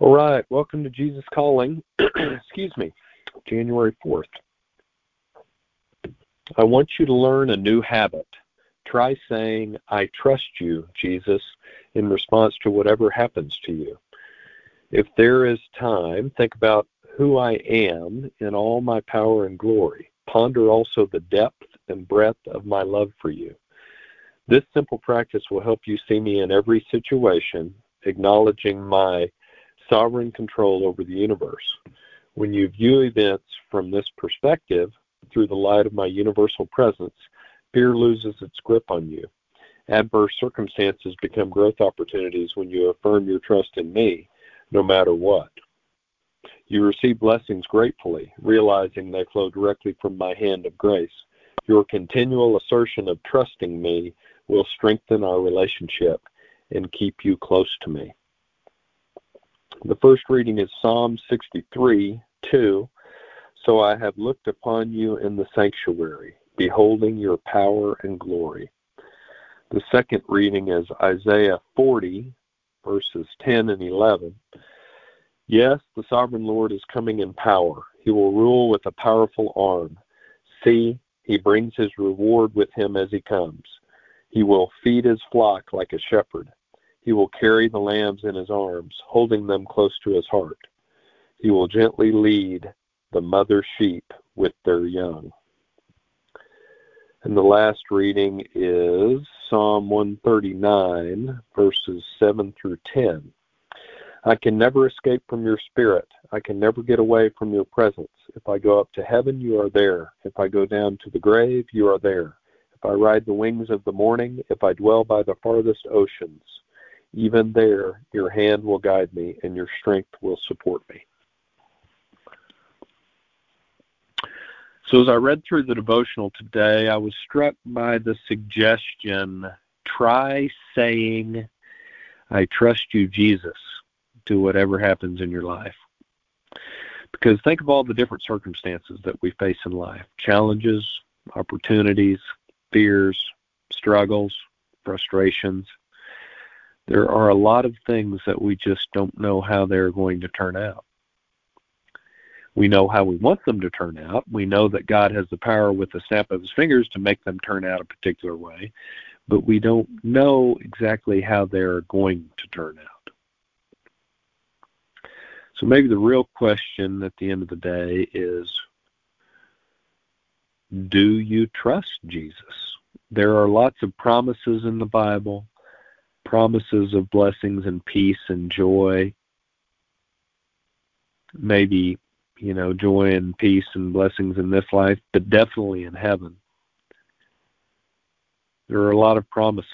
All right, welcome to Jesus Calling. Excuse me, January 4th. I want you to learn a new habit. Try saying, I trust you, Jesus, in response to whatever happens to you. If there is time, think about who I am in all my power and glory. Ponder also the depth and breadth of my love for you. This simple practice will help you see me in every situation, acknowledging my sovereign control over the universe. When you view events from this perspective, through the light of my universal presence, fear loses its grip on you. Adverse circumstances become growth opportunities when you affirm your trust in me, no matter what. You receive blessings gratefully, realizing they flow directly from my hand of grace. Your continual assertion of trusting me will strengthen our relationship and keep you close to me. The first reading is Psalm 63 2. So I have looked upon you in the sanctuary, beholding your power and glory. The second reading is Isaiah 40, verses 10 and 11. Yes, the sovereign Lord is coming in power. He will rule with a powerful arm. See, he brings his reward with him as he comes. He will feed his flock like a shepherd. He will carry the lambs in his arms, holding them close to his heart. He will gently lead the mother sheep with their young. And the last reading is Psalm 139, verses 7 through 10. I can never escape from your spirit. I can never get away from your presence. If I go up to heaven, you are there. If I go down to the grave, you are there. If I ride the wings of the morning, if I dwell by the farthest oceans, even there your hand will guide me and your strength will support me. So, as I read through the devotional today, I was struck by the suggestion try saying, I trust you, Jesus, to whatever happens in your life. Because think of all the different circumstances that we face in life challenges, opportunities, fears, struggles, frustrations. There are a lot of things that we just don't know how they're going to turn out. We know how we want them to turn out. We know that God has the power with the snap of his fingers to make them turn out a particular way, but we don't know exactly how they're going to turn out. So maybe the real question at the end of the day is do you trust Jesus? There are lots of promises in the Bible, promises of blessings and peace and joy. Maybe you know, joy and peace and blessings in this life, but definitely in heaven. There are a lot of promises.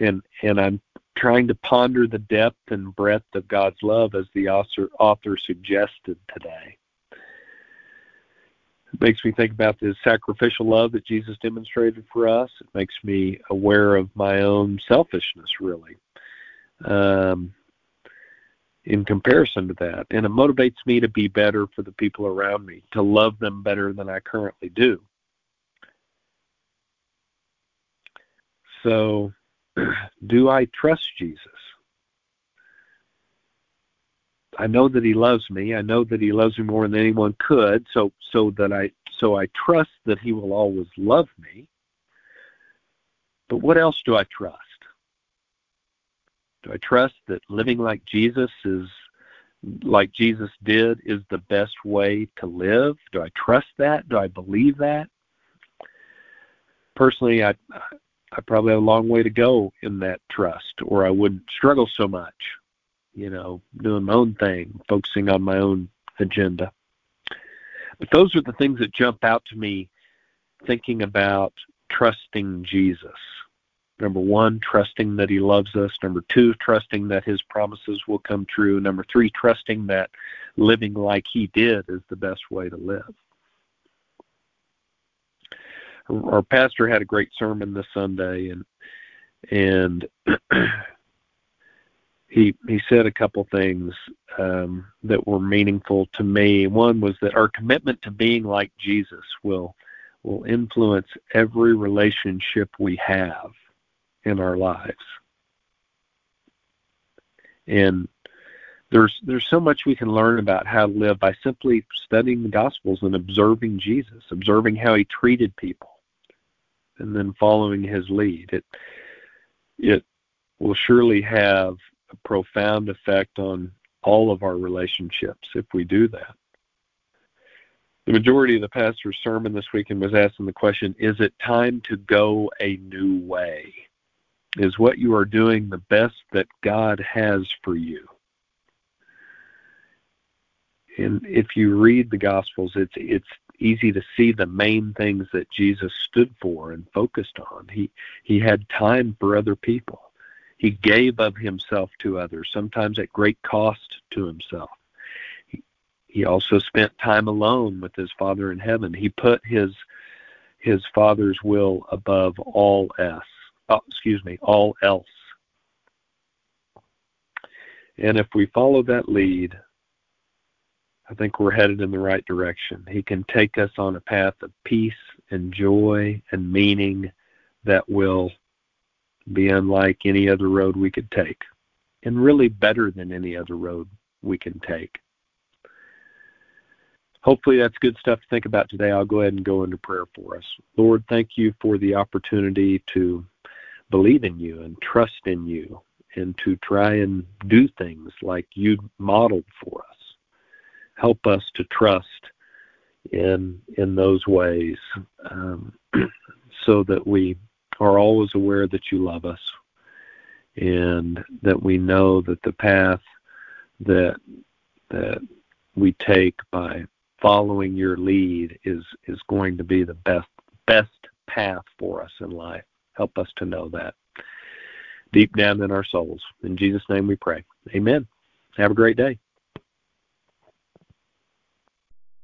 And and I'm trying to ponder the depth and breadth of God's love as the author, author suggested today. Makes me think about the sacrificial love that Jesus demonstrated for us. It makes me aware of my own selfishness, really. Um, in comparison to that. And it motivates me to be better for the people around me, to love them better than I currently do. So, do I trust Jesus? I know that he loves me. I know that he loves me more than anyone could, so so that I so I trust that he will always love me. But what else do I trust? Do I trust that living like Jesus is like Jesus did is the best way to live? Do I trust that? Do I believe that? Personally, I I probably have a long way to go in that trust, or I wouldn't struggle so much, you know, doing my own thing, focusing on my own agenda. But those are the things that jump out to me thinking about trusting Jesus. Number one, trusting that He loves us. Number two, trusting that His promises will come true. Number three, trusting that living like He did is the best way to live. Our pastor had a great sermon this Sunday, and and he he said a couple things um, that were meaningful to me. One was that our commitment to being like Jesus will will influence every relationship we have in our lives. And there's there's so much we can learn about how to live by simply studying the gospels and observing Jesus, observing how he treated people and then following his lead. It it will surely have a profound effect on all of our relationships if we do that. The majority of the pastor's sermon this weekend was asking the question Is it time to go a new way? Is what you are doing the best that God has for you? And if you read the Gospels, it's it's easy to see the main things that Jesus stood for and focused on. He he had time for other people. He gave of himself to others, sometimes at great cost to himself. He, also spent time alone with his Father in heaven. He put his his Father's will above all else. Oh, excuse me, all else. And if we follow that lead, I think we're headed in the right direction. He can take us on a path of peace and joy and meaning that will be unlike any other road we could take, and really better than any other road we can take. Hopefully, that's good stuff to think about today. I'll go ahead and go into prayer for us. Lord, thank you for the opportunity to believe in you and trust in you and to try and do things like you modeled for us help us to trust in in those ways um, so that we are always aware that you love us and that we know that the path that that we take by following your lead is is going to be the best best path for us in life. Help us to know that deep down in our souls. In jesus name we pray. Amen. Have a great day